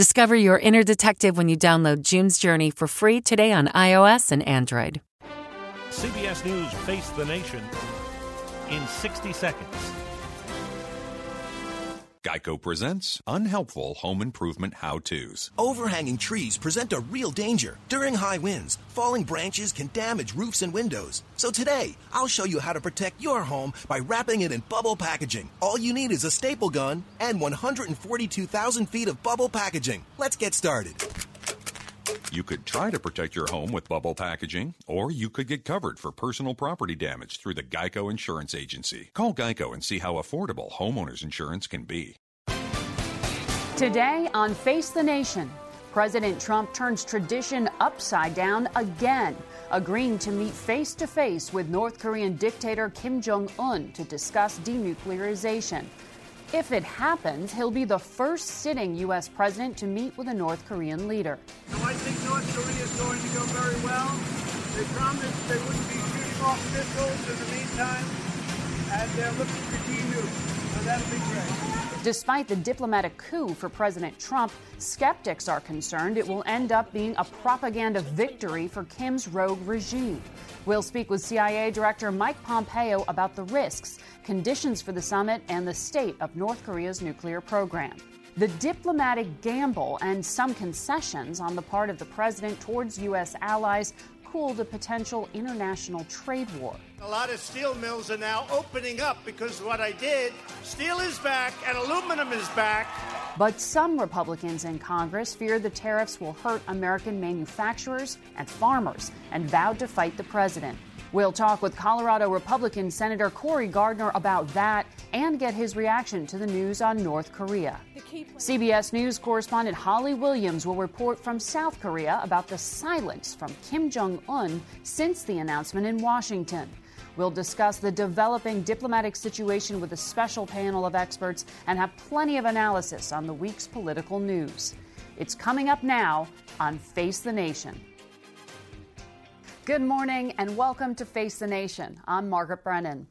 Discover your inner detective when you download June's Journey for free today on iOS and Android. CBS News Face the Nation in 60 seconds. Geico presents unhelpful home improvement how to's. Overhanging trees present a real danger. During high winds, falling branches can damage roofs and windows. So today, I'll show you how to protect your home by wrapping it in bubble packaging. All you need is a staple gun and 142,000 feet of bubble packaging. Let's get started. You could try to protect your home with bubble packaging, or you could get covered for personal property damage through the Geico Insurance Agency. Call Geico and see how affordable homeowners insurance can be. Today on Face the Nation, President Trump turns tradition upside down again, agreeing to meet face to face with North Korean dictator Kim Jong un to discuss denuclearization. If it happens, he'll be the first sitting U.S. president to meet with a North Korean leader. So I think North Korea is going to go very well. They promised they wouldn't be shooting off missiles in the meantime, and they're looking for denuke. Despite the diplomatic coup for President Trump, skeptics are concerned it will end up being a propaganda victory for Kim's rogue regime. We'll speak with CIA Director Mike Pompeo about the risks, conditions for the summit, and the state of North Korea's nuclear program. The diplomatic gamble and some concessions on the part of the president towards U.S. allies cooled a potential international trade war. A lot of steel mills are now opening up because of what I did. Steel is back and aluminum is back. But some Republicans in Congress fear the tariffs will hurt American manufacturers and farmers and vowed to fight the president. We'll talk with Colorado Republican Senator Cory Gardner about that and get his reaction to the news on North Korea. CBS News correspondent Holly Williams will report from South Korea about the silence from Kim Jong un since the announcement in Washington. We'll discuss the developing diplomatic situation with a special panel of experts and have plenty of analysis on the week's political news. It's coming up now on Face the Nation. Good morning and welcome to Face the Nation. I'm Margaret Brennan.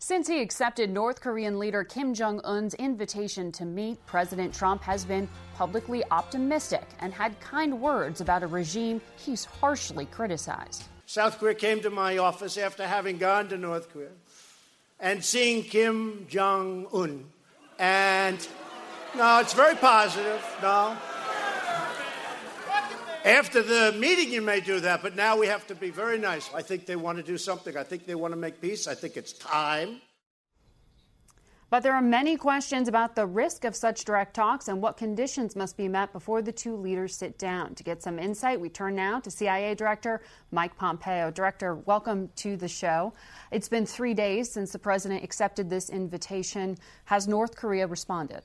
Since he accepted North Korean leader Kim Jong un's invitation to meet, President Trump has been publicly optimistic and had kind words about a regime he's harshly criticized. South Korea came to my office after having gone to North Korea and seeing Kim Jong un. And no, it's very positive. No. After the meeting, you may do that, but now we have to be very nice. I think they want to do something. I think they want to make peace. I think it's time. But there are many questions about the risk of such direct talks and what conditions must be met before the two leaders sit down. To get some insight, we turn now to CIA Director Mike Pompeo. Director, welcome to the show. It's been three days since the president accepted this invitation. Has North Korea responded?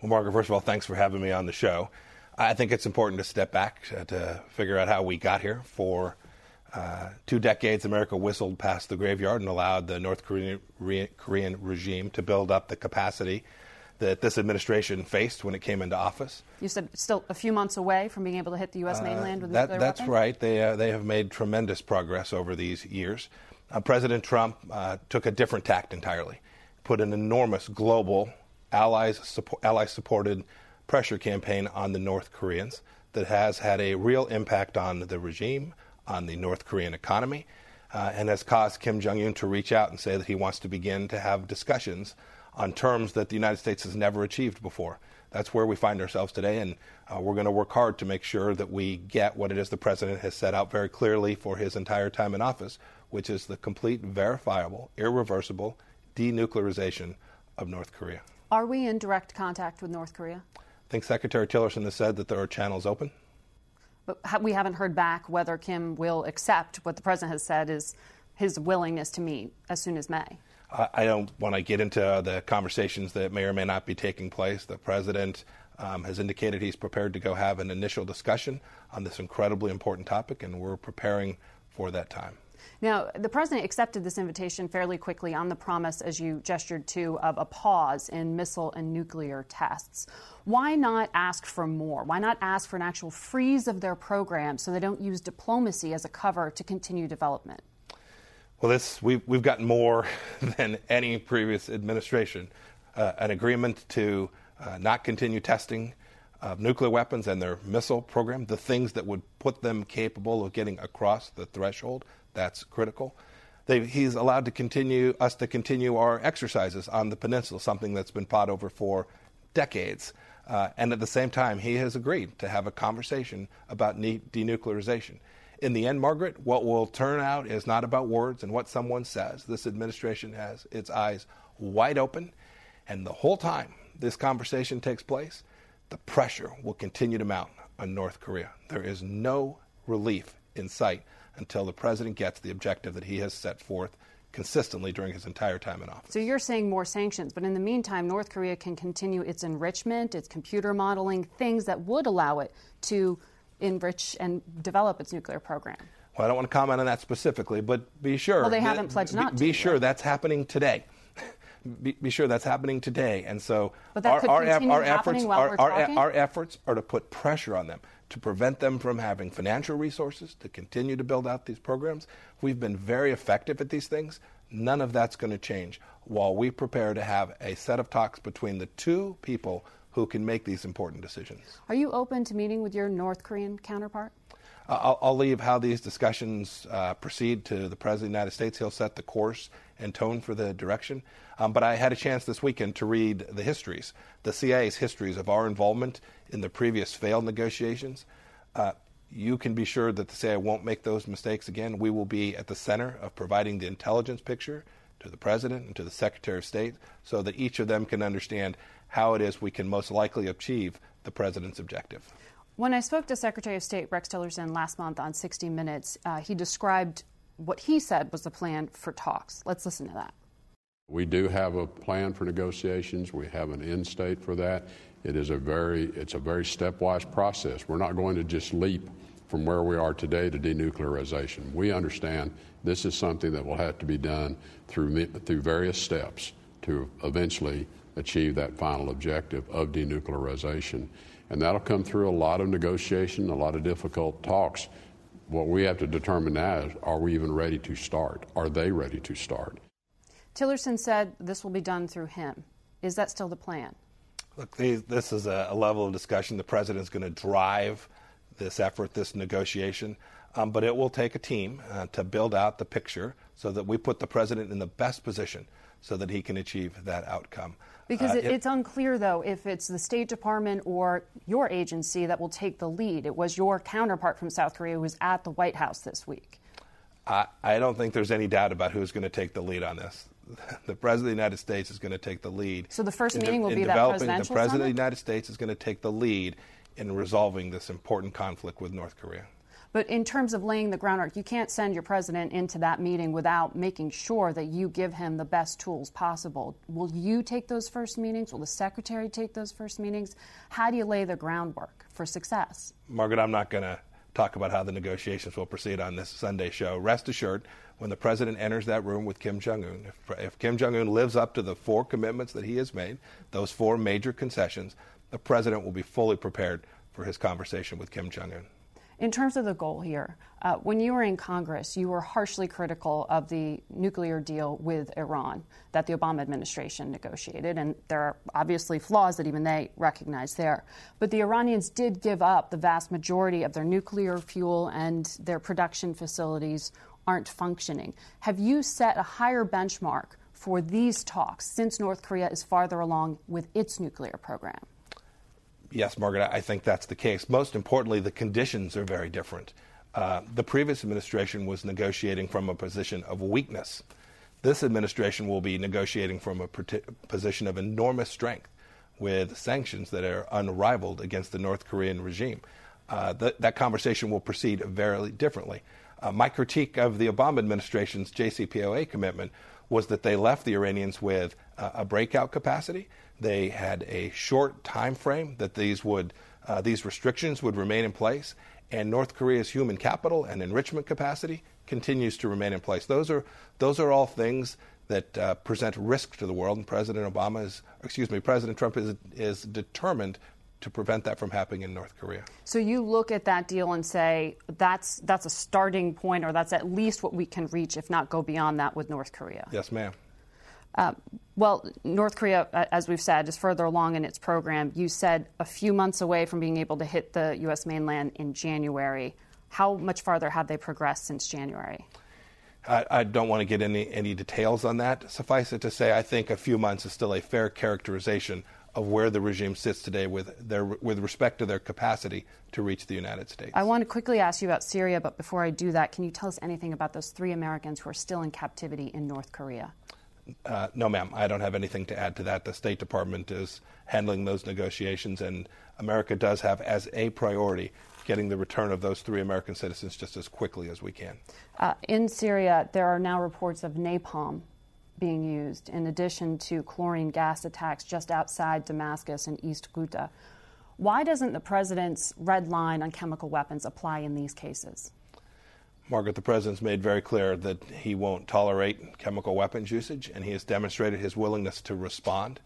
Well, Margaret, first of all, thanks for having me on the show. I think it's important to step back uh, to figure out how we got here. For uh, two decades, America whistled past the graveyard and allowed the North Korean, re- Korean regime to build up the capacity that this administration faced when it came into office. You said still a few months away from being able to hit the U.S. Uh, mainland with that, nuclear That's weapons? right. They, uh, they have made tremendous progress over these years. Uh, President Trump uh, took a different tact entirely, put an enormous global allies, support, ally supported pressure campaign on the North Koreans that has had a real impact on the regime, on the North Korean economy, uh, and has caused Kim Jong un to reach out and say that he wants to begin to have discussions on terms that the United States has never achieved before. That's where we find ourselves today, and uh, we're going to work hard to make sure that we get what it is the president has set out very clearly for his entire time in office, which is the complete, verifiable, irreversible denuclearization of North Korea. Are we in direct contact with North Korea? I think Secretary Tillerson has said that there are channels open. But we haven't heard back whether Kim will accept what the president has said is his willingness to meet as soon as May. I don't want to get into the conversations that may or may not be taking place. The president um, has indicated he's prepared to go have an initial discussion on this incredibly important topic, and we're preparing for that time. Now, the president accepted this invitation fairly quickly on the promise, as you gestured to, of a pause in missile and nuclear tests. Why not ask for more? Why not ask for an actual freeze of their program so they don't use diplomacy as a cover to continue development? Well, this we've, we've gotten more than any previous administration. Uh, an agreement to uh, not continue testing of nuclear weapons and their missile program, the things that would put them capable of getting across the threshold. That's critical. They, he's allowed to continue us to continue our exercises on the peninsula, something that's been fought over for decades. Uh, and at the same time, he has agreed to have a conversation about ne- denuclearization. In the end, Margaret, what will turn out is not about words and what someone says. This administration has its eyes wide open, and the whole time this conversation takes place, the pressure will continue to mount on North Korea. There is no relief in sight until the president gets the objective that he has set forth consistently during his entire time in office. So you're saying more sanctions, but in the meantime, North Korea can continue its enrichment, its computer modeling, things that would allow it to enrich and develop its nuclear program. Well, I don't want to comment on that specifically, but be sure. Well, they haven't pledged not be, to. Be sure right? that's happening today. Be, be, sure that's happening today. And so our, our, our, efforts, our, our, efforts are to put pressure on them to prevent them from having financial resources to continue to build out these programs. We've been very effective at these things. None of that's going to change while we prepare to have a set of talks between the two people who can make these important decisions. Are you open to meeting with your North Korean counterpart? Uh, I'll, I'll, leave how these discussions uh, proceed to the President of the United States. He'll set the course and tone for the direction. Um, but I had a chance this weekend to read the histories, the CIA's histories of our involvement in the previous failed negotiations. Uh, you can be sure that the CIA won't make those mistakes again. We will be at the center of providing the intelligence picture to the President and to the Secretary of State so that each of them can understand how it is we can most likely achieve the President's objective. When I spoke to Secretary of State Rex Tillerson last month on 60 Minutes, uh, he described what he said was the plan for talks. Let's listen to that. We do have a plan for negotiations. We have an end state for that. It is a very, it's a very stepwise process. We're not going to just leap from where we are today to denuclearization. We understand this is something that will have to be done through, through various steps to eventually achieve that final objective of denuclearization. And that'll come through a lot of negotiation, a lot of difficult talks. What we have to determine now is are we even ready to start? Are they ready to start? Tillerson said this will be done through him. Is that still the plan? Look, this is a level of discussion the president is going to drive this effort, this negotiation. Um, but it will take a team uh, to build out the picture so that we put the president in the best position so that he can achieve that outcome. Because uh, it, it's unclear, though, if it's the State Department or your agency that will take the lead. It was your counterpart from South Korea who was at the White House this week. I, I don't think there's any doubt about who's going to take the lead on this. The President of the United States is going to take the lead. So the first meeting de- will be that presidential The President summit? of the United States is going to take the lead in resolving this important conflict with North Korea. But in terms of laying the groundwork, you can't send your president into that meeting without making sure that you give him the best tools possible. Will you take those first meetings? Will the secretary take those first meetings? How do you lay the groundwork for success? Margaret, I'm not going to talk about how the negotiations will proceed on this Sunday show. Rest assured, when the president enters that room with Kim Jong un, if, if Kim Jong un lives up to the four commitments that he has made, those four major concessions, the president will be fully prepared for his conversation with Kim Jong un. In terms of the goal here, uh, when you were in Congress, you were harshly critical of the nuclear deal with Iran that the Obama administration negotiated, and there are obviously flaws that even they recognize there. But the Iranians did give up the vast majority of their nuclear fuel, and their production facilities aren't functioning. Have you set a higher benchmark for these talks since North Korea is farther along with its nuclear program? Yes, Margaret, I think that's the case. Most importantly, the conditions are very different. Uh, the previous administration was negotiating from a position of weakness. This administration will be negotiating from a position of enormous strength with sanctions that are unrivaled against the North Korean regime. Uh, th- that conversation will proceed very differently. Uh, my critique of the Obama administration's JCPOA commitment was that they left the Iranians with a breakout capacity. They had a short time frame that these would uh, these restrictions would remain in place, and North Korea's human capital and enrichment capacity continues to remain in place. Those are those are all things that uh, present risk to the world, and President Obama is, excuse me, President Trump is is determined to prevent that from happening in North Korea. So you look at that deal and say that's that's a starting point, or that's at least what we can reach, if not go beyond that with North Korea. Yes, ma'am. Uh, well, North Korea, as we've said, is further along in its program. You said a few months away from being able to hit the U.S. mainland in January. How much farther have they progressed since January? I, I, don't want to get any, any details on that. Suffice it to say, I think a few months is still a fair characterization of where the regime sits today with, their, with respect to their capacity to reach the United States. I want to quickly ask you about Syria, but before I do that, can you tell us anything about those three Americans who are still in captivity in North Korea? Uh, no, ma'am. I don't have anything to add to that. The State Department is handling those negotiations, and America does have as a priority getting the return of those three American citizens just as quickly as we can. Uh, in Syria, there are now reports of napalm being used, in addition to chlorine gas attacks just outside Damascus and East Ghouta. Why doesn't the president's red line on chemical weapons apply in these cases? Margaret, the president's made very clear that he won't tolerate chemical weapons usage, and he has demonstrated his willingness to respond.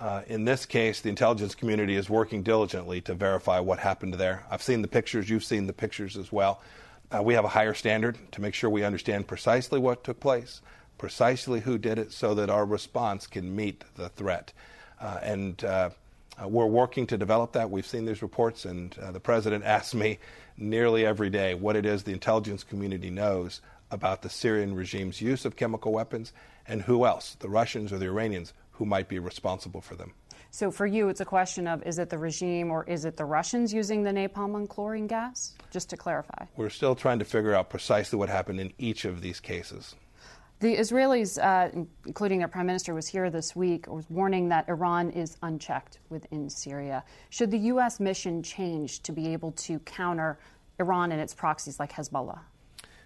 Uh, in this case, the intelligence community is working diligently to verify what happened there. I've seen the pictures, you've seen the pictures as well. Uh, we have a higher standard to make sure we understand precisely what took place, precisely who did it, so that our response can meet the threat. Uh, and uh, we're working to develop that. We've seen these reports, and uh, the president asked me nearly every day what it is the intelligence community knows about the Syrian regime's use of chemical weapons and who else, the Russians or the Iranians, who might be responsible for them. So for you, it's a question of is it the regime or is it the Russians using the napalm and chlorine gas? Just to clarify. We're still trying to figure out precisely what happened in each of these cases. The Israelis, uh, including their prime minister, was here this week, was warning that Iran is unchecked within Syria. Should the U.S. mission change to be able to counter Iran and its proxies like Hezbollah?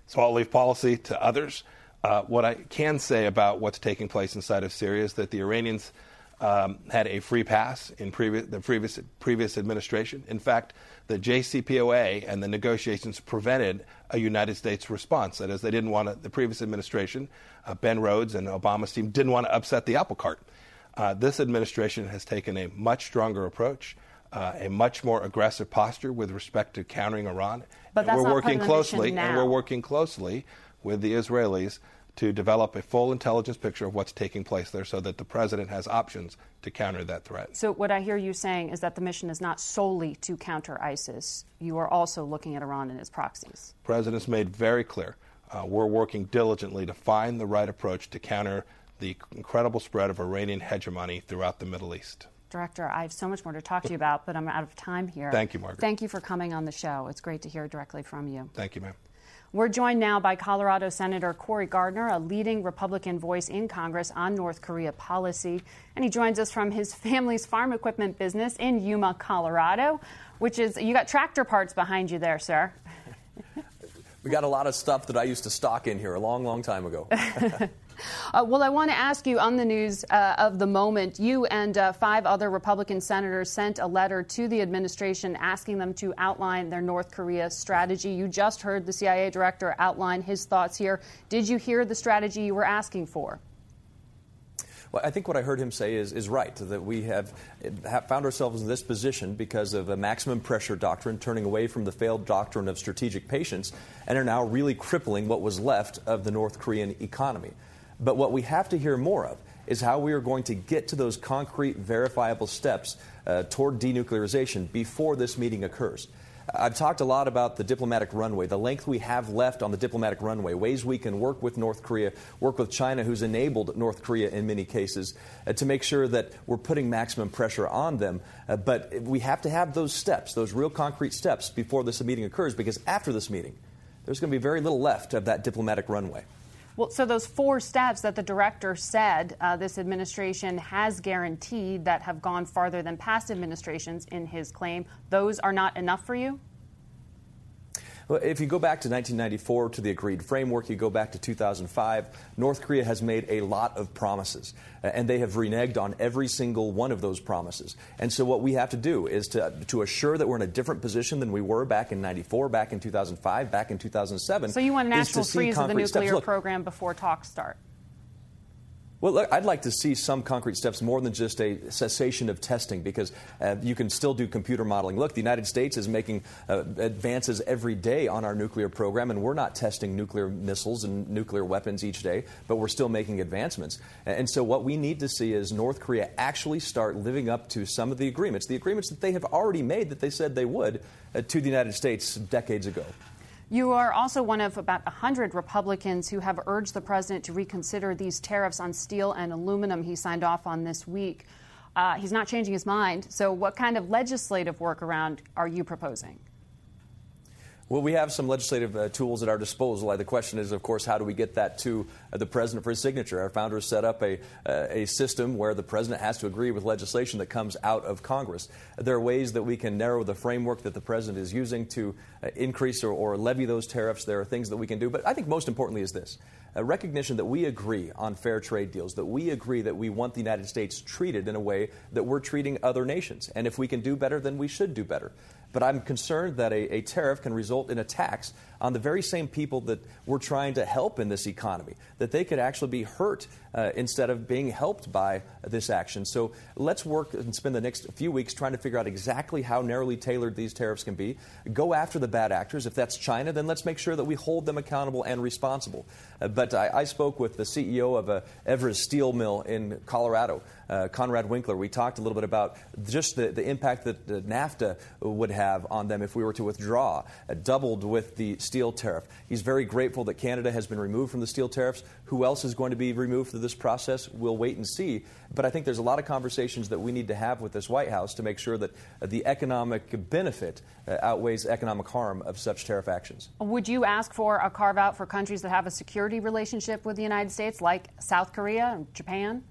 So I'll leave policy to others. Uh, what I can say about what's taking place inside of Syria is that the Iranians um, had a free pass in the previous, previous administration. In fact, the JCPOA and the negotiations prevented a United States response. That is, they didn't want to, the previous administration, uh, Ben Rhodes and Obama's team, didn't want to upset the apple cart. Uh, this administration has taken a much stronger approach. Uh, a much more aggressive posture with respect to countering Iran. But and we're working closely, and we're working closely with the Israelis to develop a full intelligence picture of what's taking place there so that the president has options to counter that threat. So, what I hear you saying is that the mission is not solely to counter ISIS. You are also looking at Iran and its proxies. The president's made very clear uh, we're working diligently to find the right approach to counter the incredible spread of Iranian hegemony throughout the Middle East. Director, I have so much more to talk to you about, but I'm out of time here. Thank you, Margaret. Thank you for coming on the show. It's great to hear directly from you. Thank you, ma'am. We're joined now by Colorado Senator Cory Gardner, a leading Republican voice in Congress on North Korea policy. And he joins us from his family's farm equipment business in Yuma, Colorado, which is, you got tractor parts behind you there, sir. we got a lot of stuff that I used to stock in here a long, long time ago. Uh, well, I want to ask you on the news uh, of the moment. You and uh, five other Republican senators sent a letter to the administration asking them to outline their North Korea strategy. You just heard the CIA director outline his thoughts here. Did you hear the strategy you were asking for? Well, I think what I heard him say is, is right, that we have, have found ourselves in this position because of a maximum pressure doctrine, turning away from the failed doctrine of strategic patience, and are now really crippling what was left of the North Korean economy. But what we have to hear more of is how we are going to get to those concrete, verifiable steps uh, toward denuclearization before this meeting occurs. I've talked a lot about the diplomatic runway, the length we have left on the diplomatic runway, ways we can work with North Korea, work with China, who's enabled North Korea in many cases, uh, to make sure that we're putting maximum pressure on them. Uh, but we have to have those steps, those real concrete steps, before this meeting occurs, because after this meeting, there's going to be very little left of that diplomatic runway. Well, so those four steps that the director said uh, this administration has guaranteed that have gone farther than past administrations in his claim, those are not enough for you? If you go back to 1994 to the agreed framework, you go back to 2005, North Korea has made a lot of promises, and they have reneged on every single one of those promises. And so, what we have to do is to, to assure that we're in a different position than we were back in 94, back in 2005, back in 2007. So, you want an actual freeze of the nuclear Look, program before talks start? Well, look, I'd like to see some concrete steps more than just a cessation of testing because uh, you can still do computer modeling. Look, the United States is making uh, advances every day on our nuclear program, and we're not testing nuclear missiles and nuclear weapons each day, but we're still making advancements. And so, what we need to see is North Korea actually start living up to some of the agreements, the agreements that they have already made that they said they would uh, to the United States decades ago. You are also one of about 100 Republicans who have urged the president to reconsider these tariffs on steel and aluminum he signed off on this week. Uh, he's not changing his mind. So, what kind of legislative workaround are you proposing? Well, we have some legislative uh, tools at our disposal. The question is, of course, how do we get that to uh, the president for his signature? Our founders set up a, uh, a system where the president has to agree with legislation that comes out of Congress. There are ways that we can narrow the framework that the president is using to uh, increase or, or, levy those tariffs. There are things that we can do. But I think most importantly is this a recognition that we agree on fair trade deals, that we agree that we want the United States treated in a way that we're treating other nations. And if we can do better, then we should do better. But I'm concerned that a, a, tariff can result in a tax on the very same people that we're trying to help in this economy, that they could actually be hurt uh, instead of being helped by this action. So let's work and spend the next few weeks trying to figure out exactly how narrowly tailored these tariffs can be. Go after the bad actors. If that's China, then let's make sure that we hold them accountable and responsible. Uh, but I, I, spoke with the CEO of a EVRAZ Steel Mill in Colorado, uh, Conrad Winkler. We talked a little bit about just the, the impact that NAFTA would have on them if we were to withdraw, uh, doubled with the steel tariff. He's very grateful that Canada has been removed from the steel tariffs. Who else is going to be removed through this process? We'll wait and see. But I think there's a lot of conversations that we need to have with this White House to make sure that the economic benefit uh, outweighs economic harm of such tariff actions. Would you ask for a carve out for countries that have a security relationship with the United States, like South Korea and Japan?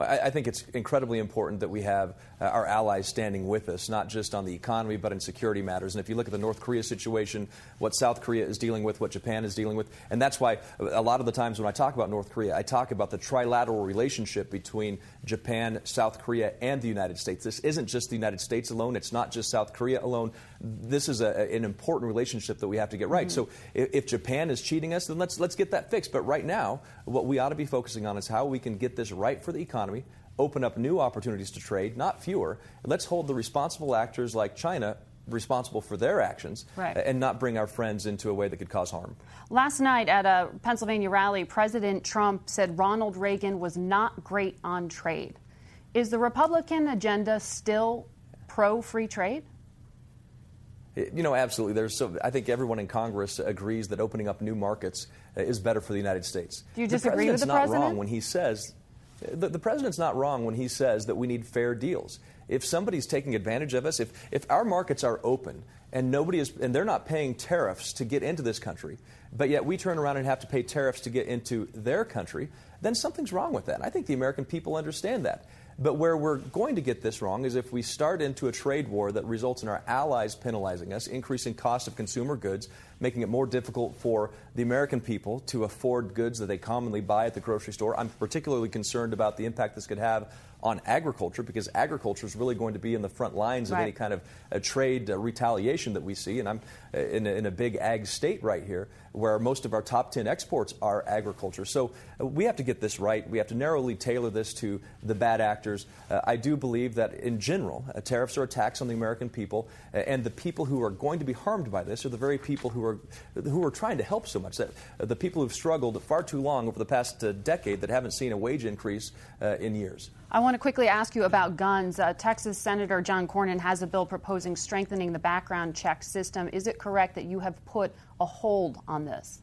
I, think it's incredibly important that we have uh, our allies standing with us, not just on the economy, but in security matters. And if you look at the North Korea situation, what South Korea is dealing with, what Japan is dealing with, and that's why a lot of the times when I talk about North Korea, I talk about the trilateral relationship between Japan, South Korea, and the United States. This isn't just the United States alone, it's not just South Korea alone. This is a, an important relationship that we have to get right. Mm-hmm. So if, if Japan is cheating us, then let's, let's get that fixed. But right now, what we ought to be focusing on is how we can get this right for the economy open up new opportunities to trade, not fewer. Let's hold the responsible actors like China responsible for their actions right. and not bring our friends into a way that could cause harm. Last night at a Pennsylvania rally, President Trump said Ronald Reagan was not great on trade. Is the Republican agenda still pro free trade? You know, absolutely. There's so I think everyone in Congress agrees that opening up new markets uh, is better for the United States. Do you disagree the with the not president? wrong when he says the, the, president's not wrong when he says that we need fair deals. If somebody's taking advantage of us, if, if our markets are open and nobody is, and they're not paying tariffs to get into this country, but yet we turn around and have to pay tariffs to get into their country, then something's wrong with that. I think the American people understand that. But where we're going to get this wrong is if we start into a trade war that results in our allies penalizing us, increasing cost of consumer goods, making it more difficult for the American people to afford goods that they commonly buy at the grocery store. I'm particularly concerned about the impact this could have on agriculture because agriculture is really going to be in the front lines of any kind of uh, trade uh, retaliation that we see. And I'm uh, in, a, in, a, big ag state right here where most of our top 10 exports are agriculture. So uh, we have to get this right. We have to narrowly tailor this to the bad actors. Uh, I do believe that in general, uh, tariffs are a tax on the American people, and the people who are going to be harmed by this are the very people who are who are trying to help so much. That the people who've struggled far too long over the past decade that haven't seen a wage increase in years. I want to quickly ask you about guns. Uh, Texas Senator John Cornyn has a bill proposing strengthening the background check system. Is it correct that you have put a hold on this?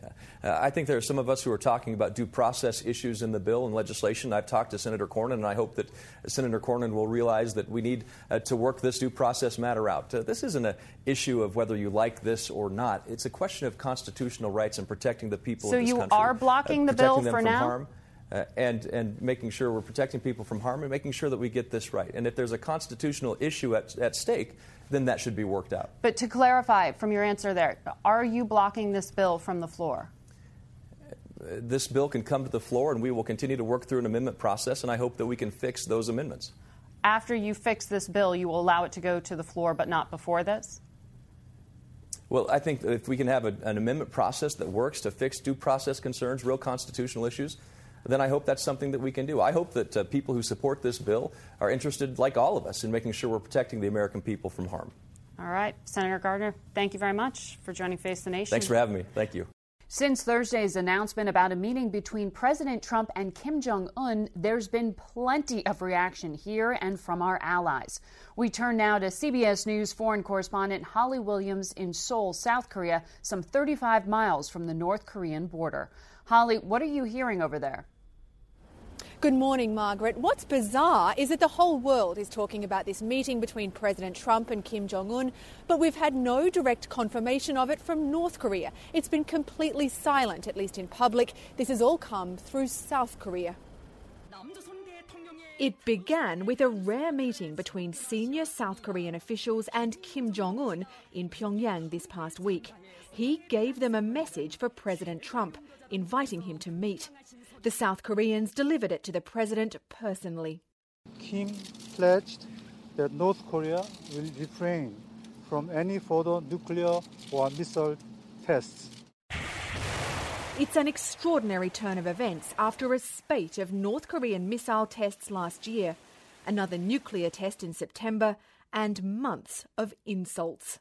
Yeah. Uh, I think there are some of us who are talking about due process issues in the bill and legislation. I've talked to Senator Cornyn, and I hope that Senator Cornyn will realize that we need uh, to work this due process matter out. Uh, this isn't an issue of whether you like this or not. It's a question of constitutional rights and protecting the people so of this you country. are blocking the uh, bill for now? Harm. Uh, and, and making sure we're protecting people from harm and making sure that we get this right. And if there's a constitutional issue at, at stake, then that should be worked out. But to clarify from your answer there, are you blocking this bill from the floor? This bill can come to the floor, and we will continue to work through an amendment process, and I hope that we can fix those amendments. After you fix this bill, you will allow it to go to the floor, but not before this? Well, I think if we can have a, an amendment process that works to fix due process concerns, real constitutional issues, then I hope that's something that we can do. I hope that uh, people who support this bill are interested, like all of us, in making sure we're protecting the American people from harm. All right. Senator Gardner, thank you very much for joining Face the Nation. Thanks for having me. Thank you. Since Thursday's announcement about a meeting between President Trump and Kim Jong un, there's been plenty of reaction here and from our allies. We turn now to CBS News foreign correspondent Holly Williams in Seoul, South Korea, some 35 miles from the North Korean border. Holly, what are you hearing over there? Good morning, Margaret. What's bizarre is that the whole world is talking about this meeting between President Trump and Kim Jong un, but we've had no direct confirmation of it from North Korea. It's been completely silent, at least in public. This has all come through South Korea. It began with a rare meeting between senior South Korean officials and Kim Jong un in Pyongyang this past week. He gave them a message for President Trump, inviting him to meet. The South Koreans delivered it to the president personally. Kim pledged that North Korea will refrain from any further nuclear or missile tests. It's an extraordinary turn of events after a spate of North Korean missile tests last year, another nuclear test in September, and months of insults.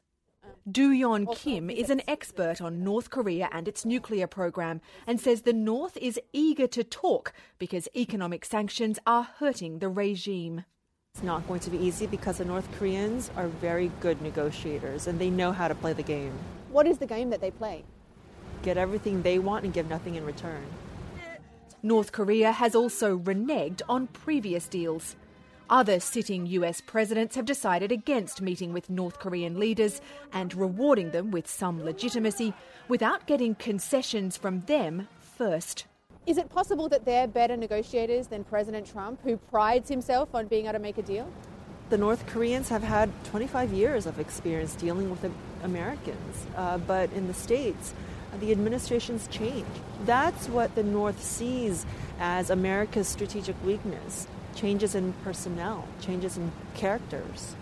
Duyeon Kim is an expert on North Korea and its nuclear program and says the North is eager to talk because economic sanctions are hurting the regime. It's not going to be easy because the North Koreans are very good negotiators and they know how to play the game. What is the game that they play? Get everything they want and give nothing in return. North Korea has also reneged on previous deals. Other sitting US presidents have decided against meeting with North Korean leaders and rewarding them with some legitimacy without getting concessions from them first. Is it possible that they're better negotiators than President Trump, who prides himself on being able to make a deal? The North Koreans have had 25 years of experience dealing with Americans, uh, but in the States, the administrations change. That's what the North sees as America's strategic weakness changes in personnel, changes in characters.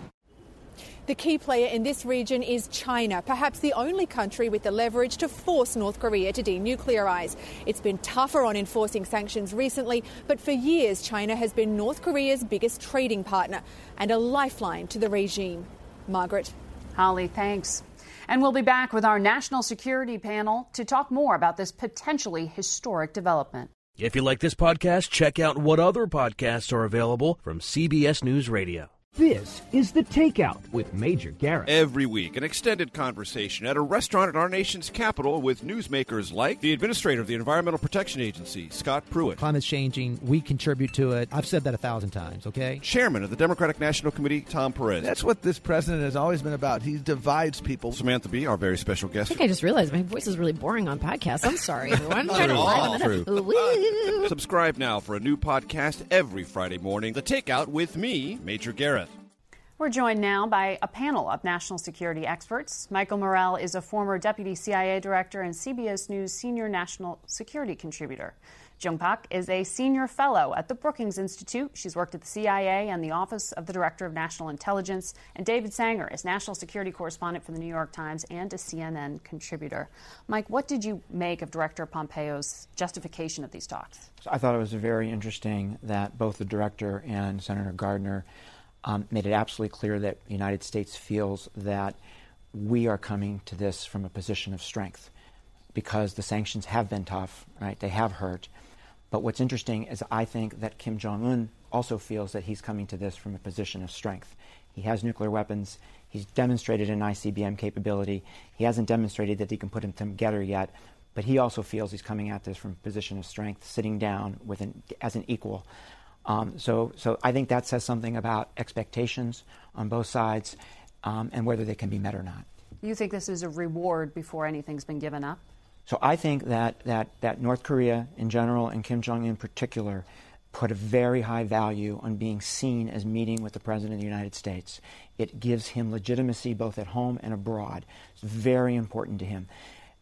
The key player in this region is China, perhaps the only country with the leverage to force North Korea to denuclearize. It's been tougher on enforcing sanctions recently, but for years China has been North Korea's biggest trading partner and a lifeline to the regime. Margaret. Holly, thanks. And we'll be back with our national security panel to talk more about this potentially historic development. If you like this podcast, check out what other podcasts are available from CBS News Radio. This is The Takeout with Major Garrett. Every week, an extended conversation at a restaurant in our nation's capital with newsmakers like the administrator of the Environmental Protection Agency, Scott Pruitt. Climate's changing. We contribute to it. I've said that a thousand times, okay? Chairman of the Democratic National Committee, Tom Perez. That's what this president has always been about. He divides people. Samantha Bee, our very special guest. I think I just realized my voice is really boring on podcasts. I'm sorry, everyone. I'm all true. Subscribe now for a new podcast every Friday morning. The Takeout with me, Major Garrett. We're joined now by a panel of national security experts. Michael Morell is a former deputy CIA director and CBS News senior national security contributor. Jung Pak is a senior fellow at the Brookings Institute. She's worked at the CIA and the Office of the Director of National Intelligence. And David Sanger is national security correspondent for the New York Times and a CNN contributor. Mike, what did you make of Director Pompeo's justification of these talks? I thought it was very interesting that both the director and Senator Gardner um, made it absolutely clear that the United States feels that we are coming to this from a position of strength because the sanctions have been tough, right? They have hurt. But what's interesting is I think that Kim Jong un also feels that he's coming to this from a position of strength. He has nuclear weapons. He's demonstrated an ICBM capability. He hasn't demonstrated that he can put them together yet, but he also feels he's coming at this from a position of strength, sitting down with an, as an equal. Um, so, so I think that says something about expectations on both sides um, and whether they can be met or not. You think this is a reward before anything's been given up? So I think that, that, that North Korea in general and Kim Jong un in particular put a very high value on being seen as meeting with the President of the United States. It gives him legitimacy both at home and abroad. It's very important to him.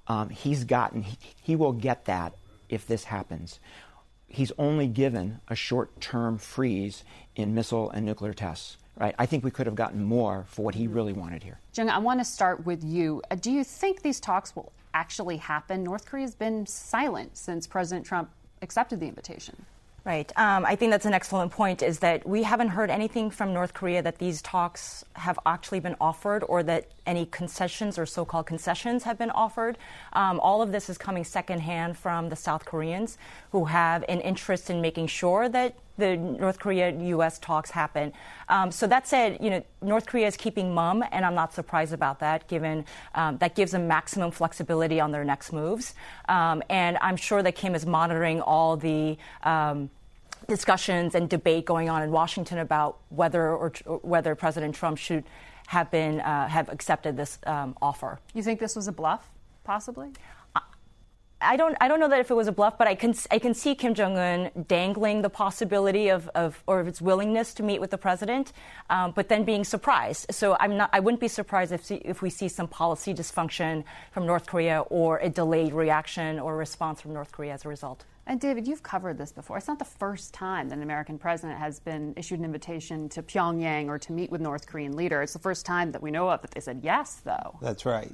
Um, he's gotten, he, he will get that if this happens. He's only given a short term freeze in missile and nuclear tests. Right? I think we could have gotten more for what he really wanted here. Jung, I want to start with you. Uh, do you think these talks will actually happen? North Korea's been silent since President Trump accepted the invitation. Right. Um, I think that's an excellent point. Is that we haven't heard anything from North Korea that these talks have actually been offered, or that any concessions or so-called concessions have been offered. Um, all of this is coming secondhand from the South Koreans, who have an interest in making sure that the North Korea-U.S. talks happen. Um, so that said, you know, North Korea is keeping mum, and I'm not surprised about that, given um, that gives them maximum flexibility on their next moves. Um, and I'm sure that Kim is monitoring all the um, discussions and debate going on in Washington about whether or, or whether President Trump should have been uh, have accepted this um, offer. You think this was a bluff, possibly? I don't, I don't know that if it was a bluff, but I can, I can see Kim Jong Un dangling the possibility of, of, or of its willingness to meet with the president, um, but then being surprised. So I'm not, I wouldn't be surprised if, if we see some policy dysfunction from North Korea or a delayed reaction or response from North Korea as a result. And David, you've covered this before. It's not the first time that an American president has been issued an invitation to Pyongyang or to meet with North Korean leader. It's the first time that we know of that they said yes, though. That's right.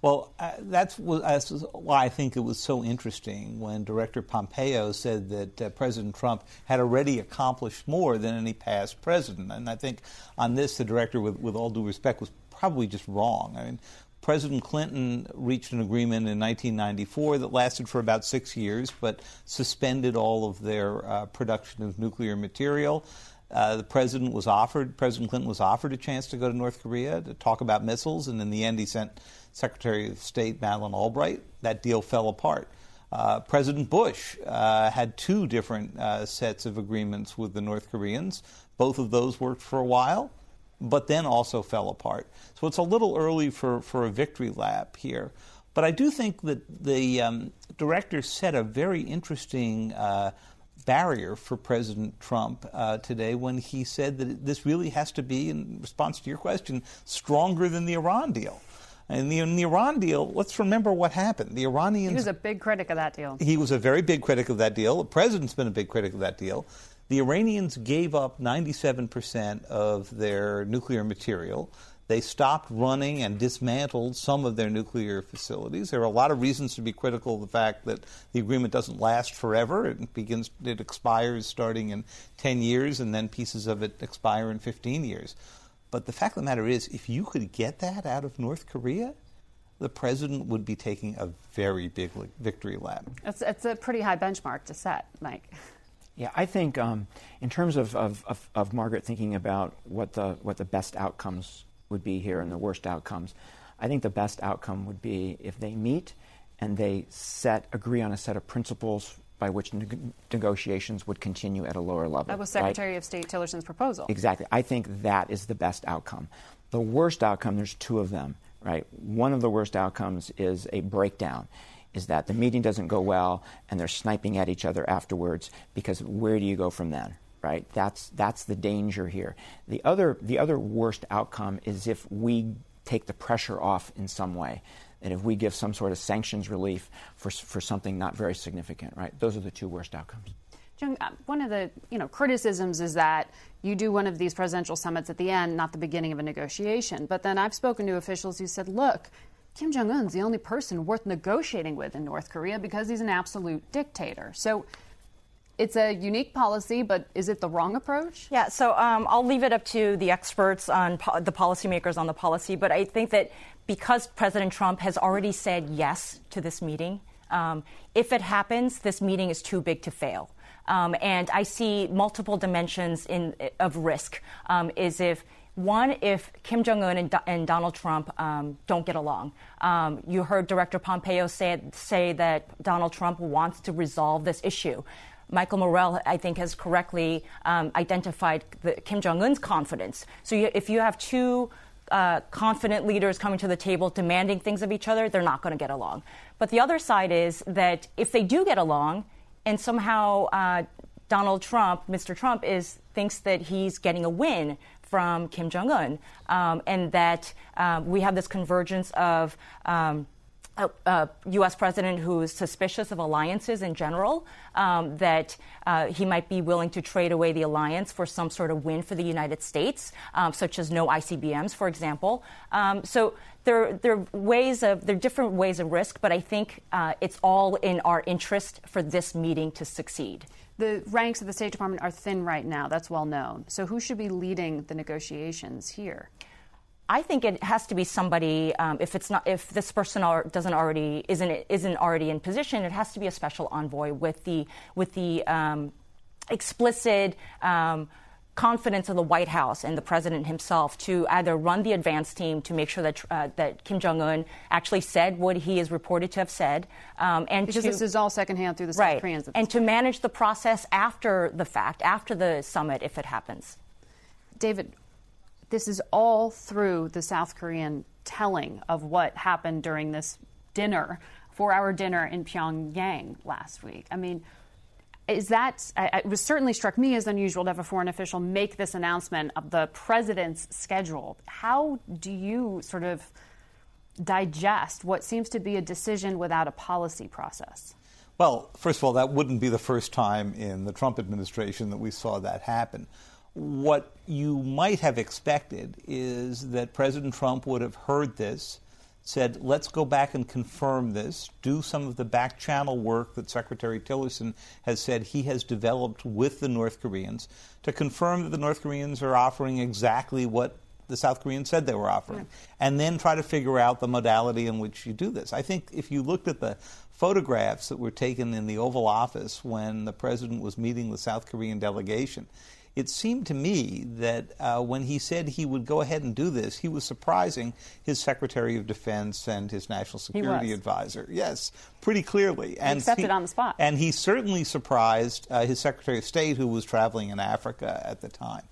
Well, uh, that's, that's, why I think it was so interesting when Director Pompeo said that uh, President Trump had already accomplished more than any past president. And I think on this, the director, with, with all due respect, was probably just wrong. I mean, President Clinton reached an agreement in 1994 that lasted for about six years, but suspended all of their uh, production of nuclear material. Uh, the president was offered, President Clinton was offered a chance to go to North Korea to talk about missiles, and in the end, he sent Secretary of State Madeleine Albright. That deal fell apart. Uh, President Bush uh, had two different uh, sets of agreements with the North Koreans. Both of those worked for a while, but then also fell apart. So it's a little early for, for a victory lap here. But I do think that the um, director set a very interesting uh, barrier for President Trump uh, today when he said that this really has to be, in response to your question, stronger than the Iran deal. And the, in the Iran deal, let's remember what happened. The Iranians. He was a big critic of that deal. He was a very big critic of that deal. The president's been a big critic of that deal. The Iranians gave up 97% of their nuclear material. They stopped running and dismantled some of their nuclear facilities. There are a lot of reasons to be critical of the fact that the agreement doesn't last forever. It begins, it expires starting in 10 years, and then pieces of it expire in 15 years. But the fact of the matter is, if you could get that out of North Korea, the president would be taking a very big victory lap. It's, it's a pretty high benchmark to set, Mike. Yeah, I think um, in terms of, of, of, of, Margaret thinking about what the, what the best outcomes would be here and the worst outcomes, I think the best outcome would be if they meet and they set agree on a set of principles by which ne- negotiations would continue at a lower level. That was Secretary right? of State Tillerson's proposal. Exactly. I think that is the best outcome. The worst outcome, there's two of them, right? One of the worst outcomes is a breakdown. Is that the meeting doesn't go well and they're sniping at each other afterwards because where do you go from then? Right? That's that's the danger here. The other the other worst outcome is if we take the pressure off in some way and if we give some sort of sanctions relief for, for something not very significant, right? Those are the two worst outcomes. Jung, uh, one of the you know criticisms is that you do one of these presidential summits at the end, not the beginning of a negotiation. But then I've spoken to officials who said, look, Kim Jong Un's the only person worth negotiating with in North Korea because he's an absolute dictator. So it's a unique policy, but is it the wrong approach? Yeah, so um, I'll leave it up to the experts on po- the policymakers on the policy. But I think that because President Trump has already said yes to this meeting, um, if it happens, this meeting is too big to fail. Um, and I see multiple dimensions in, of risk. Um, is if one, if Kim Jong Un and, and, Donald Trump um, don't get along. Um, you heard Director Pompeo say, say that Donald Trump wants to resolve this issue. Michael Morell, I think, has correctly um, identified the, Kim Jong Un's confidence. So you, if you have two uh, confident leaders coming to the table demanding things of each other, they're not going to get along. But the other side is that if they do get along, and somehow uh, Donald Trump, Mr. Trump, is thinks that he's getting a win from Kim Jong Un, um, and that uh, we have this convergence of. Um, a, U.S. president who is suspicious of alliances in general, um, that uh, he might be willing to trade away the alliance for some sort of win for the United States, um, such as no ICBMs, for example. Um, so there, there are ways of there are different ways of risk, but I think uh, it's all in our interest for this meeting to succeed. The ranks of the State Department are thin right now. That's well known. So who should be leading the negotiations here? I think it has to be somebody. Um, if it's not, if this person doesn't already isn't isn't already in position, it has to be a special envoy with the with the um, explicit. Um, confidence of the White House and the president himself to either run the advance team to make sure that uh, that Kim Jong Un actually said what he is reported to have said, um, and because to, this is all secondhand through the South right, Koreans, and to manage the process after the fact, after the summit, if it happens. David, this is all through the South Korean telling of what happened during this dinner, four hour dinner in Pyongyang last week. I mean, is that it was certainly struck me as unusual to have a foreign official make this announcement of the president's schedule. How do you sort of digest what seems to be a decision without a policy process? Well, first of all, that wouldn't be the first time in the Trump administration that we saw that happen what you might have expected is that President Trump would have heard this, said, let's go back and confirm this, do some of the back channel work that Secretary Tillerson has said he has developed with the North Koreans to confirm that the North Koreans are offering exactly what the South Koreans said they were offering, and then try to figure out the modality in which you do this. I think if you looked at the photographs that were taken in the Oval Office when the president was meeting the South Korean delegation, it seemed to me that uh, when he said he would go ahead and do this, he was surprising his Secretary of Defense and his National Security Advisor. Yes, pretty clearly. And he accepted he, on the spot. And he certainly surprised uh, his Secretary of State, who was traveling in Africa at the time.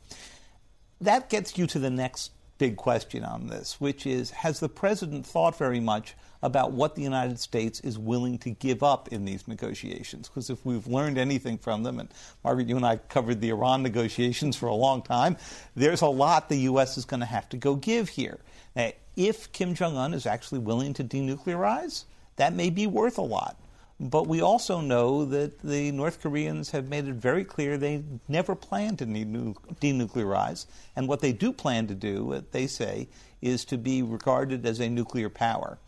That gets you to the next big question on this, which is Has the president thought very much about what the United States is willing to give up in these negotiations. Because if we've learned anything from them, and Margaret, you and I covered the Iran negotiations for a long time, there's a lot the U.S. is going to have to go give here. Now, if Kim Jong un is actually willing to denuclearize, that may be worth a lot. But we also know that the North Koreans have made it very clear they never plan to denuclearize. And what they do plan to do, they say, is to be regarded as a nuclear power.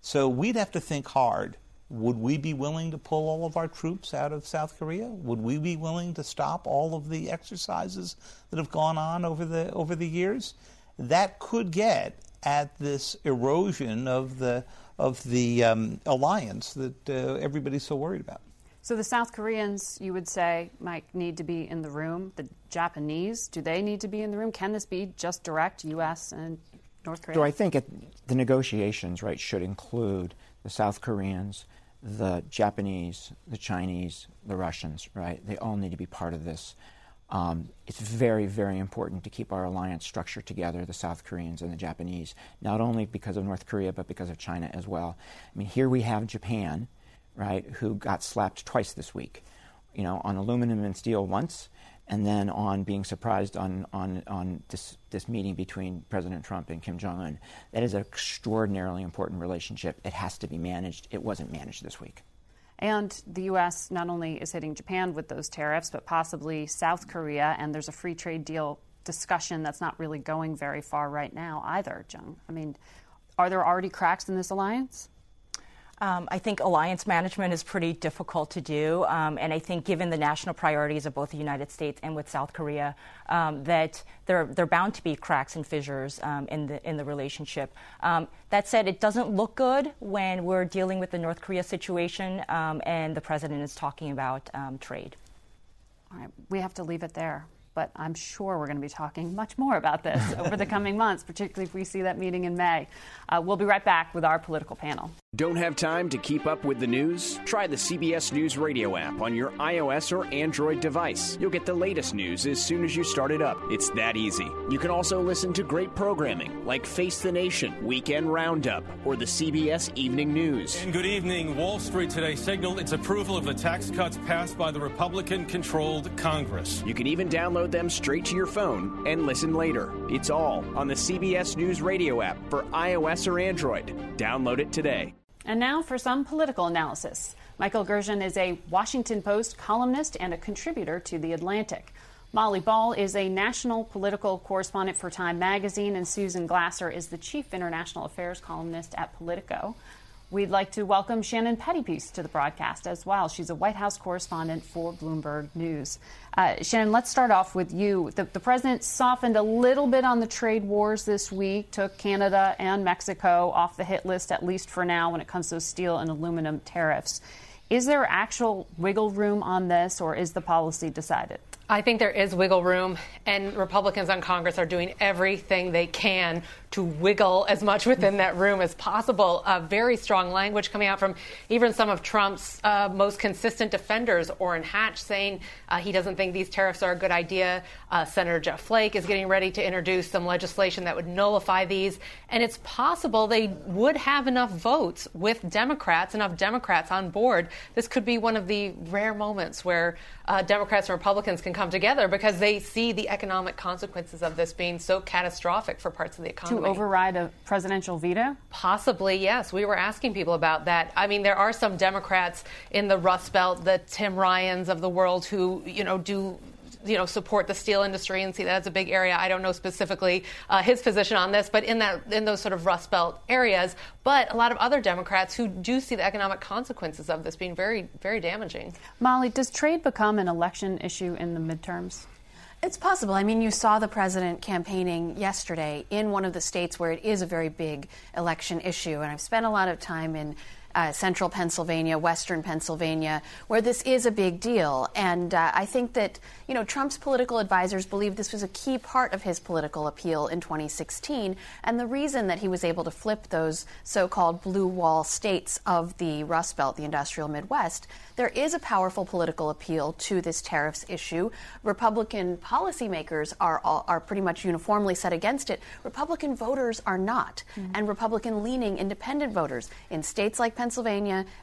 So we'd have to think hard. Would we be willing to pull all of our troops out of South Korea? Would we be willing to stop all of the exercises that have gone on over the over the years? That could get at this erosion of the of the um, alliance that uh, everybody's so worried about. So the South Koreans, you would say, might need to be in the room. The Japanese, do they need to be in the room? Can this be just direct U.S. and North Korea? So I think it, the negotiations, right, should include the South Koreans, the Japanese, the Chinese, the Russians, right? They all need to be part of this. Um, it's very, very important to keep our alliance structure together, the South Koreans and the Japanese, not only because of North Korea, but because of China as well. I mean, here we have Japan, right, who got slapped twice this week, you know, on aluminum and steel once, and then on being surprised on, on, on this, this meeting between President Trump and Kim Jong un. That is an extraordinarily important relationship. It has to be managed. It wasn't managed this week. And the U.S. not only is hitting Japan with those tariffs, but possibly South Korea, and there's a free trade deal discussion that's not really going very far right now either, Jung. I mean, are there already cracks in this alliance? Um, I think alliance management is pretty difficult to do, um, and I think given the national priorities of both the United States and with South Korea, um, that there there are bound to be cracks and fissures um, in the in the relationship. Um, that said, it doesn't look good when we're dealing with the North Korea situation um, and the president is talking about trade. All right, we have to leave it there but I'm sure we're going to be talking much more about this over the coming months, particularly if we see that meeting in May. Uh, we'll be right back with our political panel. Don't have time to keep up with the news? Try the CBS News Radio app on your iOS or Android device. You'll get the latest news as soon as you start it up. It's that easy. You can also listen to great programming like Face the Nation, Weekend Roundup, or the CBS Evening News. And good evening. Wall Street today signaled its approval of the tax cuts passed by the Republican controlled Congress. You can even download them straight to your phone and listen later. It's all on the CBS News Radio app for iOS or Android. Download it today. And now for some political analysis. Michael Gerson is a Washington Post columnist and a contributor to The Atlantic. Molly Ball is a national political correspondent for Time magazine, and Susan Glasser is the chief international affairs columnist at Politico. We'd like to welcome Shannon Pettypiece to the broadcast as well. She's a White House correspondent for Bloomberg News. Uh, Shannon, let's start off with you. The, the, president softened a little bit on the trade wars this week, took Canada and Mexico off the hit list, at least for now, when it comes to steel and aluminum tariffs. Is there actual wiggle room on this, or is the policy decided? I think there is wiggle room, and Republicans on Congress are doing everything they can to wiggle as much within that room as possible. Uh, very strong language coming out from even some of Trump's uh, most consistent defenders, Orrin Hatch, saying uh, he doesn't think these tariffs are a good idea. Uh, Senator Jeff Flake is getting ready to introduce some legislation that would nullify these, and it's possible they would have enough votes with Democrats, enough Democrats on board. This could be one of the rare moments where uh, Democrats and Republicans can come together because they see the economic consequences of this being so catastrophic for parts of the economy. To override a presidential veto? Possibly, yes. We were asking people about that. I mean, there are some Democrats in the Rust Belt, the Tim Ryans of the world, who, you know, do you know support the steel industry and see that as a big area. I don't know specifically uh, his position on this, but in that in those sort of Rust Belt areas, but a lot of other Democrats who do see the economic consequences of this being very very damaging. Molly, does trade become an election issue in the midterms? It's possible. I mean, you saw the president campaigning yesterday in one of the states where it is a very big election issue, and I've spent a lot of time in uh, central Pennsylvania, western Pennsylvania, where this is a big deal. And uh, I think that, you know, Trump's political advisors believe this was a key part of his political appeal in 2016. And the reason that he was able to flip those so called blue wall states of the Rust Belt, the industrial Midwest, there is a powerful political appeal to this tariffs issue. Republican policymakers are, are pretty much uniformly set against it. Republican voters are not. Mm-hmm. And Republican leaning independent voters in states like Pennsylvania,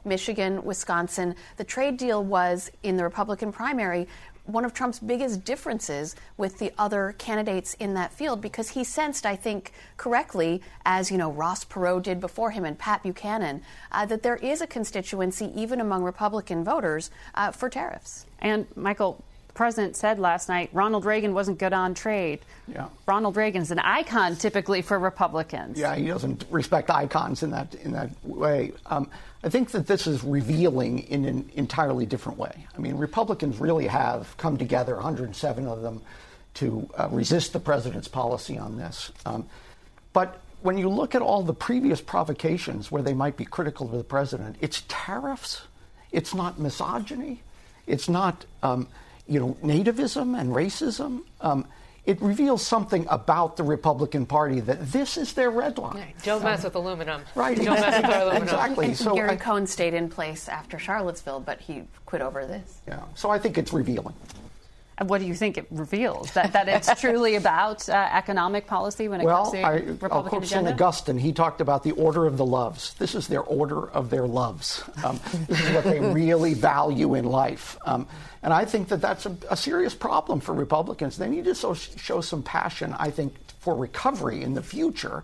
Michigan, Wisconsin, the trade deal was in the Republican primary one of Trump's biggest differences with the other candidates in that field because he sensed, I think, correctly, as you know Ross Perot did before him and Pat Buchanan, uh, that there is a constituency even among Republican voters uh, for tariffs. And Michael, president said last night Ronald Reagan wasn't good on trade. Yeah. Ronald Reagan's an icon typically for Republicans. Yeah, he doesn't respect icons in that in that way. Um, I think that this is revealing in an entirely different way. I mean, Republicans really have come together, 107 of them, to uh, resist the president's policy on this. Um, but when you look at all the previous provocations where they might be critical of the president, it's tariffs, it's not misogyny, it's not. Um, you know, nativism and racism. Um, it reveals something about the Republican Party that this is their red line. Don't mess with aluminum. Right. Don't mess with aluminum. Exactly. And so Gary I, Cohn stayed in place after Charlottesville, but he quit over this. Yeah. So I think it's revealing. What do you think it reveals? That, that it's truly about uh, economic policy when it well, comes to I, Republican I'll quote agenda? St. Augustine. He talked about the order of the loves. This is their order of their loves. Um, this is what they really value in life. Um, and I think that that's a, a, serious problem for Republicans. They need to so, show some passion, I think, for recovery in the future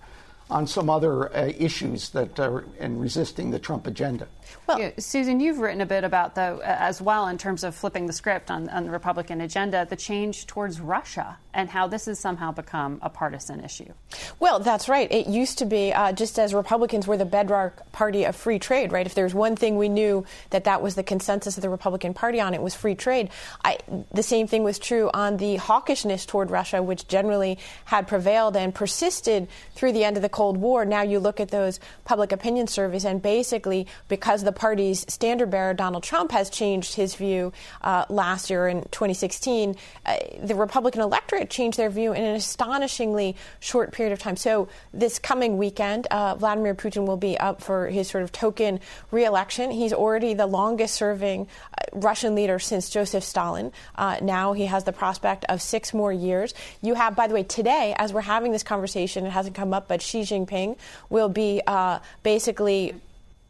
on some other uh, issues that are in resisting the Trump agenda. Well, Susan, you've written a bit about though as well in terms of flipping the script on, on, the Republican agenda, the change towards Russia and how this has somehow become a partisan issue. Well, that's right. It used to be uh, just as Republicans were the bedrock party of free trade, right? If there's one thing we knew that that was the consensus of the Republican Party on, it was free trade. I, the same thing was true on the hawkishness toward Russia, which generally had prevailed and persisted through the end of the Cold War. Now you look at those public opinion surveys, and basically, because the party's standard bearer, Donald Trump, has changed his view uh, last year in 2016, uh, the Republican electorate changed their view in an astonishingly short period of time. So this coming weekend, uh, Vladimir Putin will be up for his sort of token reelection. He's already the longest serving uh, Russian leader since Joseph Stalin. Uh, now he has the prospect of six more years. You have, by the way, today, as we're having this conversation, it hasn't come up, but Xi Jinping will be uh, basically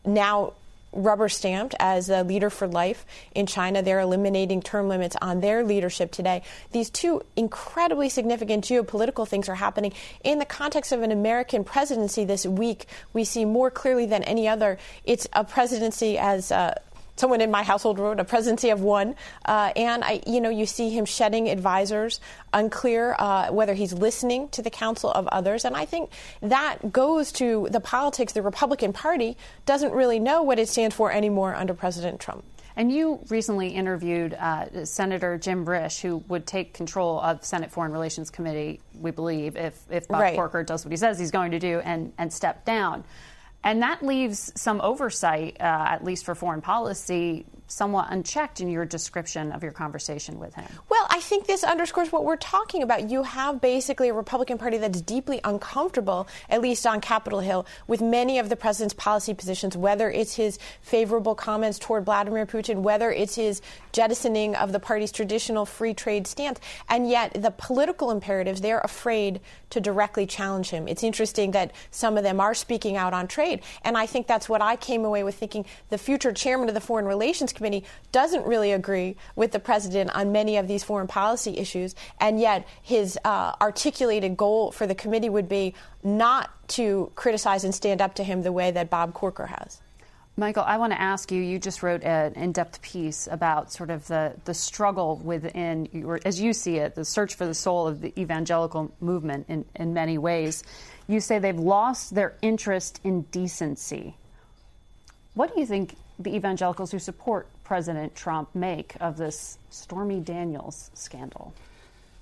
now rubber stamped as a leader for life in China. They're eliminating term limits on their leadership today. These two incredibly significant geopolitical things are happening in the context of an American presidency this week. We see more clearly than any other. It's a presidency as uh, someone in my household wrote a presidency of one, uh, and I, you know, you see him shedding advisors, unclear uh, whether he's listening to the counsel of others, and I think that goes to the politics. The Republican Party doesn't really know what it stands for anymore under President Trump. And you recently interviewed uh, Senator Jim Risch, who would take control of Senate Foreign Relations Committee, we believe, if, if Bob right. Corker does what he says he's going to do and, and step down. And that leaves some oversight, uh, at least for foreign policy, somewhat unchecked in your description of your conversation with him. Well, I think this underscores what we're talking about. You have basically a Republican Party that's deeply uncomfortable, at least on Capitol Hill, with many of the president's policy positions, whether it's his favorable comments toward Vladimir Putin, whether it's his jettisoning of the party's traditional free trade stance. And yet, the political imperatives, they're afraid to directly challenge him. It's interesting that some of them are speaking out on trade. And I think that's what I came away with thinking the future chairman of the Foreign Relations Committee doesn't really agree with the president on many of these foreign policy issues, and yet his uh, articulated goal for the committee would be not to criticize and stand up to him the way that Bob Corker has. Michael, I want to ask you. You just wrote an in-depth piece about sort of the, the struggle within, or as you see it, the search for the soul of the evangelical movement in, in many ways. You say they've lost their interest in decency. What do you think the evangelicals who support President Trump make of this Stormy Daniels scandal?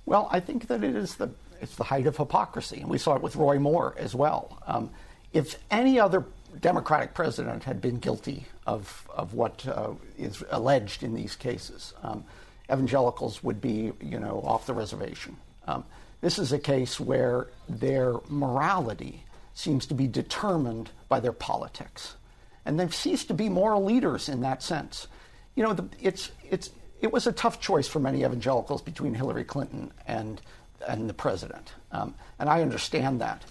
Well, I think that it is the it's the height of hypocrisy, and we saw it with Roy Moore as well. Um, if any other Democratic president had been guilty of of what uh, is alleged in these cases, um, evangelicals would be, you know, off the reservation. Um, this is a case where their morality seems to be determined by their politics, and they've ceased to be moral leaders in that sense. You know, the, it's it's it was a tough choice for many evangelicals between Hillary Clinton and and the president, um, and I understand that.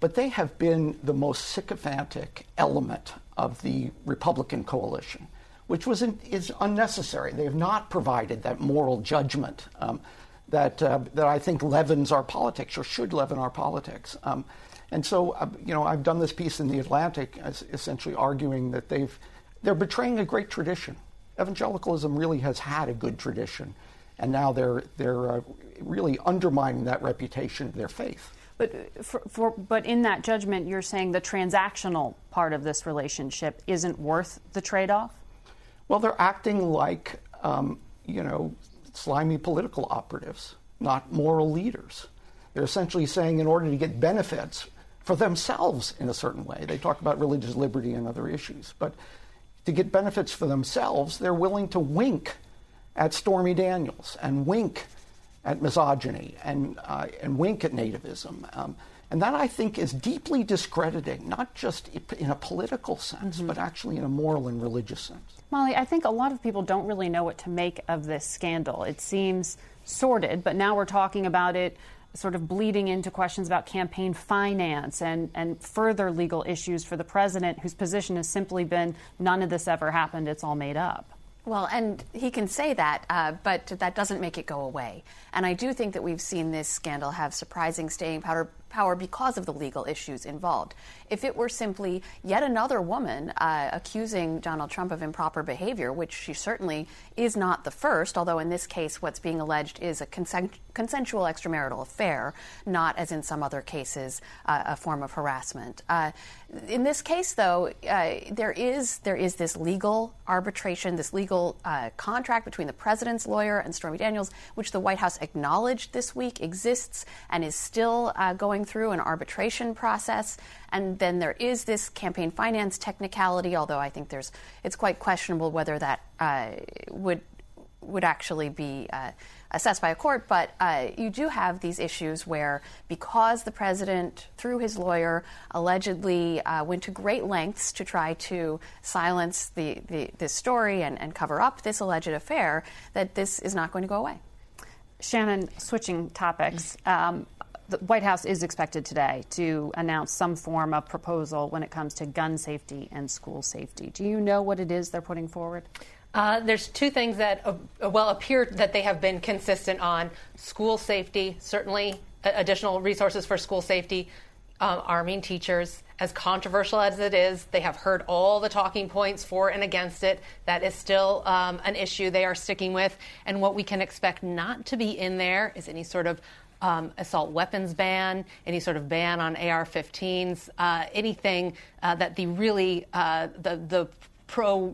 But they have been the most sycophantic element of the Republican coalition, which was in, is unnecessary. They have not provided that moral judgment um, that uh, that I think leavens our politics or should leaven our politics. Um, and so, uh, you know, I've done this piece in the Atlantic, essentially arguing that they've they're betraying a great tradition. Evangelicalism really has had a good tradition, and now they're they're uh, really undermining that reputation of their faith. But for, for, but in that judgment, you're saying the transactional part of this relationship isn't worth the trade-off. Well, they're acting like um, you know slimy political operatives, not moral leaders. They're essentially saying in order to get benefits for themselves in a certain way. They talk about religious liberty and other issues, but to get benefits for themselves, they're willing to wink at Stormy Daniels and wink at misogyny and, uh, and wink at nativism. Um, and that, I think, is deeply discrediting, not just in a political sense, mm-hmm. but actually in a moral and religious sense. Molly, I think a lot of people don't really know what to make of this scandal. It seems sordid, but now we're talking about it sort of bleeding into questions about campaign finance and, and further legal issues for the president, whose position has simply been none of this ever happened, it's all made up. Well, and he can say that, uh, but that doesn't make it go away. And I do think that we've seen this scandal have surprising staying power, power because of the legal issues involved. If it were simply yet another woman uh, accusing Donald Trump of improper behavior, which she certainly is not the first, although in this case what's being alleged is a consent- consensual extramarital affair, not as in some other cases uh, a form of harassment. Uh, in this case, though, uh, there is there is this legal arbitration, this legal uh, contract between the president's lawyer and Stormy Daniels, which the White House acknowledged this week exists and is still uh, going going through an arbitration process. And then there is this campaign finance technicality, although I think there's it's quite questionable whether that uh, would would actually be uh, assessed by a court. But uh, you do have these issues where, because the president, through his lawyer, allegedly uh, went to great lengths to try to silence the, the, this story and, and cover up this alleged affair, that this is not going to go away. Shannon, switching topics. Um, the White House is expected today to announce some form of proposal when it comes to gun safety and school safety. Do you know what it is they're putting forward? Uh, there's two things that, uh, well, appear that they have been consistent on school safety, certainly additional resources for school safety, um, arming teachers. As controversial as it is, they have heard all the talking points for and against it. That is still um, an issue they are sticking with. And what we can expect not to be in there is any sort of um, assault weapons ban, any sort of ban on AR-15s, uh, anything uh, that the really uh, the the pro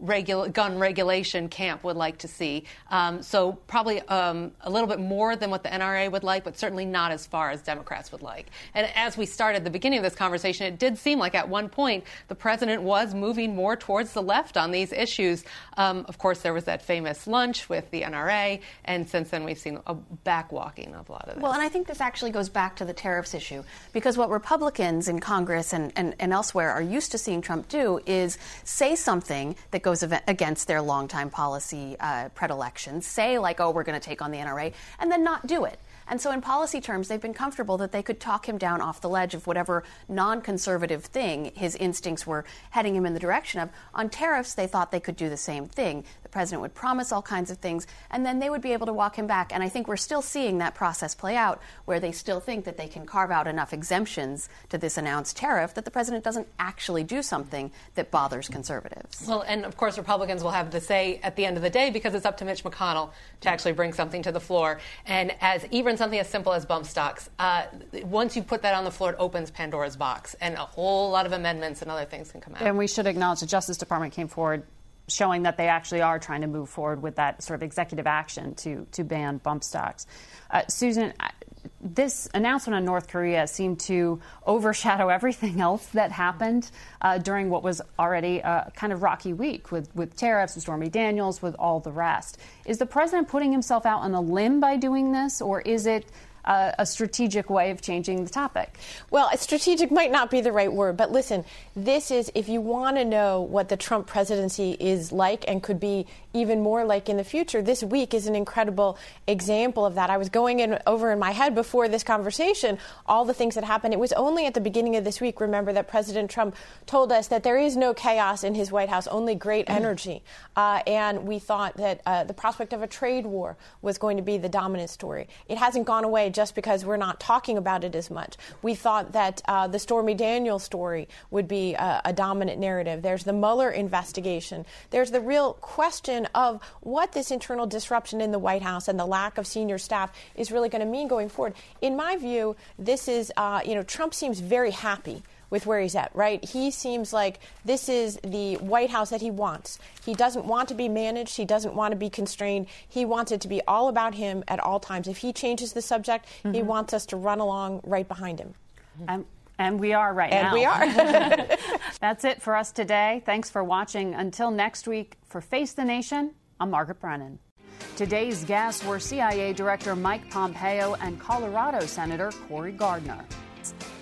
gun regulation camp would like to see. Um, so probably um, a little bit more than what the NRA would like, but certainly not as far as Democrats would like. And as we started the beginning of this conversation, it did seem like at one point the president was moving more towards the left on these issues. Um, of course, there was that famous lunch with the NRA, and since then we've seen a backwalking of a lot of this. Well, and I think this actually goes back to the tariffs issue because what Republicans in Congress and, and, and elsewhere are used to seeing Trump do is say something that goes against their longtime policy uh, predilections, say, like, oh, we're going to take on the NRA, and then not do it. And so, in policy terms, they've been comfortable that they could talk him down off the ledge of whatever non conservative thing his instincts were heading him in the direction of. On tariffs, they thought they could do the same thing. The president would promise all kinds of things, and then they would be able to walk him back. And I think we're still seeing that process play out, where they still think that they can carve out enough exemptions to this announced tariff that the president doesn't actually do something that bothers conservatives. Well, and of course, Republicans will have the say at the end of the day because it's up to Mitch McConnell to actually bring something to the floor. And as even something as simple as bump stocks, uh, once you put that on the floor, it opens Pandora's box, and a whole lot of amendments and other things can come out. And we should acknowledge the Justice Department came forward showing that they actually are trying to move forward with that sort of executive action to, to ban bump stocks. Uh, Susan, this announcement on North Korea seemed to overshadow everything else that happened uh, during what was already a kind of rocky week with, with tariffs and Stormy Daniels, with all the rest. Is the president putting himself out on a limb by doing this, or is it a strategic way of changing the topic. Well, strategic might not be the right word, but listen, this is if you want to know what the Trump presidency is like and could be even more like in the future, this week is an incredible example of that. I was going in over in my head before this conversation all the things that happened. It was only at the beginning of this week, remember, that President Trump told us that there is no chaos in his White House, only great mm. energy. Uh, and we thought that uh, the prospect of a trade war was going to be the dominant story. It hasn't gone away just because we're not talking about it as much. We thought that uh, the Stormy Daniels story would be a, a dominant narrative. There's the Mueller investigation. There's the real question of what this internal disruption in the White House and the lack of senior staff is really going to mean going forward. In my view, this is, uh, you know, Trump seems very happy with where he's at, right? He seems like this is the White House that he wants. He doesn't want to be managed, he doesn't want to be constrained. He wants it to be all about him at all times. If he changes the subject, mm-hmm. he wants us to run along right behind him. And, and we are right and now. And we are. That's it for us today. Thanks for watching. Until next week, for Face the Nation, I'm Margaret Brennan. Today's guests were CIA Director Mike Pompeo and Colorado Senator Cory Gardner.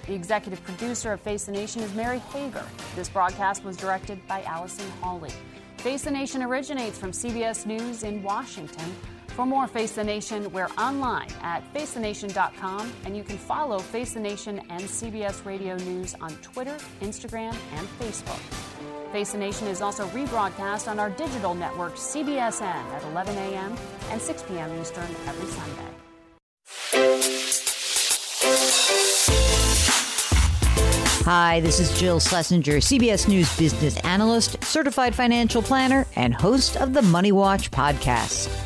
The executive producer of Face the Nation is Mary Hager. This broadcast was directed by Allison Hawley. Face the Nation originates from CBS News in Washington. For more Face the Nation, we're online at facethenation.com, and you can follow Face the Nation and CBS Radio News on Twitter, Instagram, and Facebook. Face the Nation is also rebroadcast on our digital network, CBSN, at 11 a.m. and 6 p.m. Eastern every Sunday. Hi, this is Jill Schlesinger, CBS News business analyst, certified financial planner, and host of the Money Watch podcast.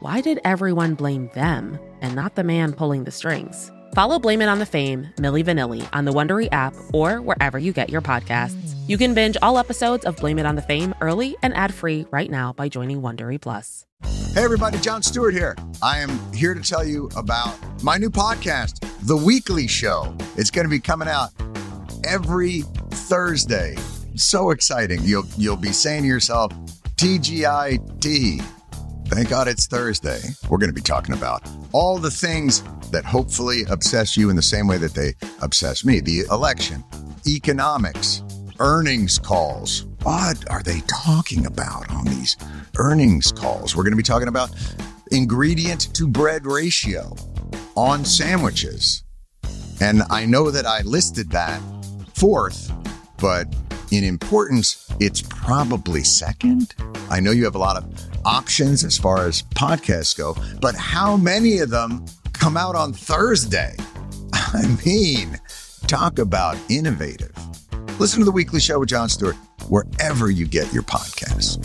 why did everyone blame them and not the man pulling the strings? Follow Blame It on the Fame, Milli Vanilli, on the Wondery app or wherever you get your podcasts. You can binge all episodes of Blame It on the Fame early and ad free right now by joining Wondery Plus. Hey, everybody, Jon Stewart here. I am here to tell you about my new podcast, The Weekly Show. It's going to be coming out every Thursday. So exciting. You'll you'll be saying to yourself, TGIT. Thank God it's Thursday. We're going to be talking about all the things that hopefully obsess you in the same way that they obsess me the election, economics, earnings calls. What are they talking about on these earnings calls? We're going to be talking about ingredient to bread ratio on sandwiches. And I know that I listed that fourth, but in importance, it's probably second. I know you have a lot of options as far as podcasts go, but how many of them come out on Thursday? I mean, talk about innovative. Listen to the weekly show with Jon Stewart wherever you get your podcasts.